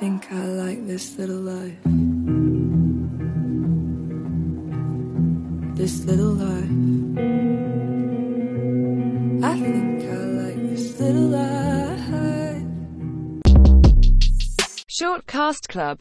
think I like this little life. This little life. I think I like this little life. Short Cast Club